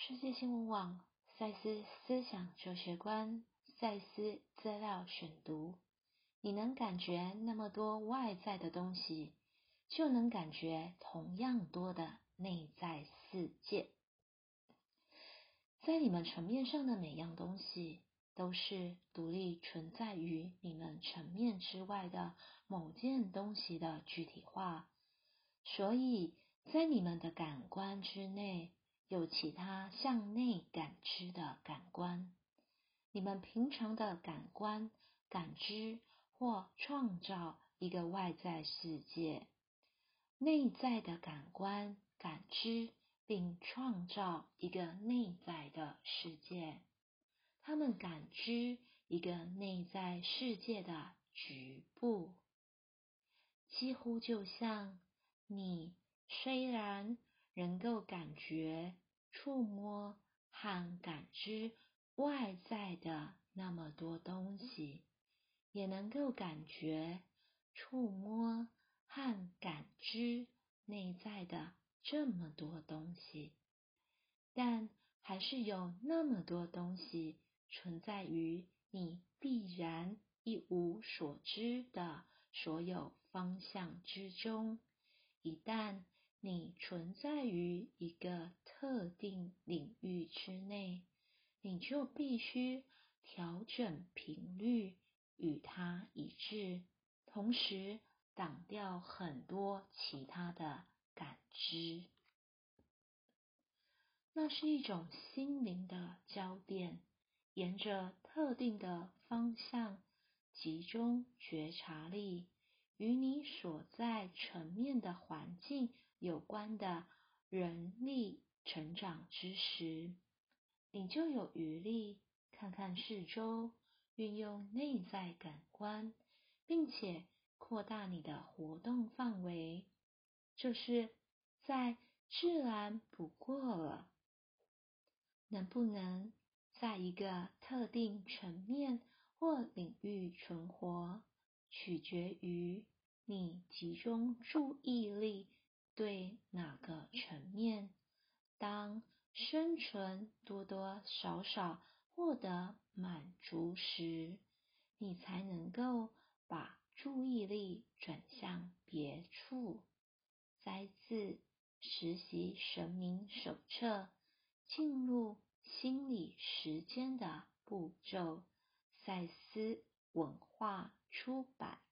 世界新闻网赛斯思想哲学观赛斯资料选读，你能感觉那么多外在的东西，就能感觉同样多的内在世界。在你们层面上的每样东西，都是独立存在于你们层面之外的某件东西的具体化，所以在你们的感官之内。有其他向内感知的感官，你们平常的感官感知或创造一个外在世界，内在的感官感知并创造一个内在的世界，他们感知一个内在世界的局部，几乎就像你虽然。能够感觉、触摸和感知外在的那么多东西，也能够感觉、触摸和感知内在的这么多东西，但还是有那么多东西存在于你必然一无所知的所有方向之中。一旦你存在于一个特定领域之内，你就必须调整频率与它一致，同时挡掉很多其他的感知。那是一种心灵的焦点，沿着特定的方向集中觉察力，与你所在层面的环境。有关的人力成长之时，你就有余力看看四周，运用内在感官，并且扩大你的活动范围。这是再自然不过了。能不能在一个特定层面或领域存活，取决于你集中注意力。对哪个层面，当生存多多少少获得满足时，你才能够把注意力转向别处。摘自《实习神明手册》，进入心理时间的步骤，赛斯文化出版。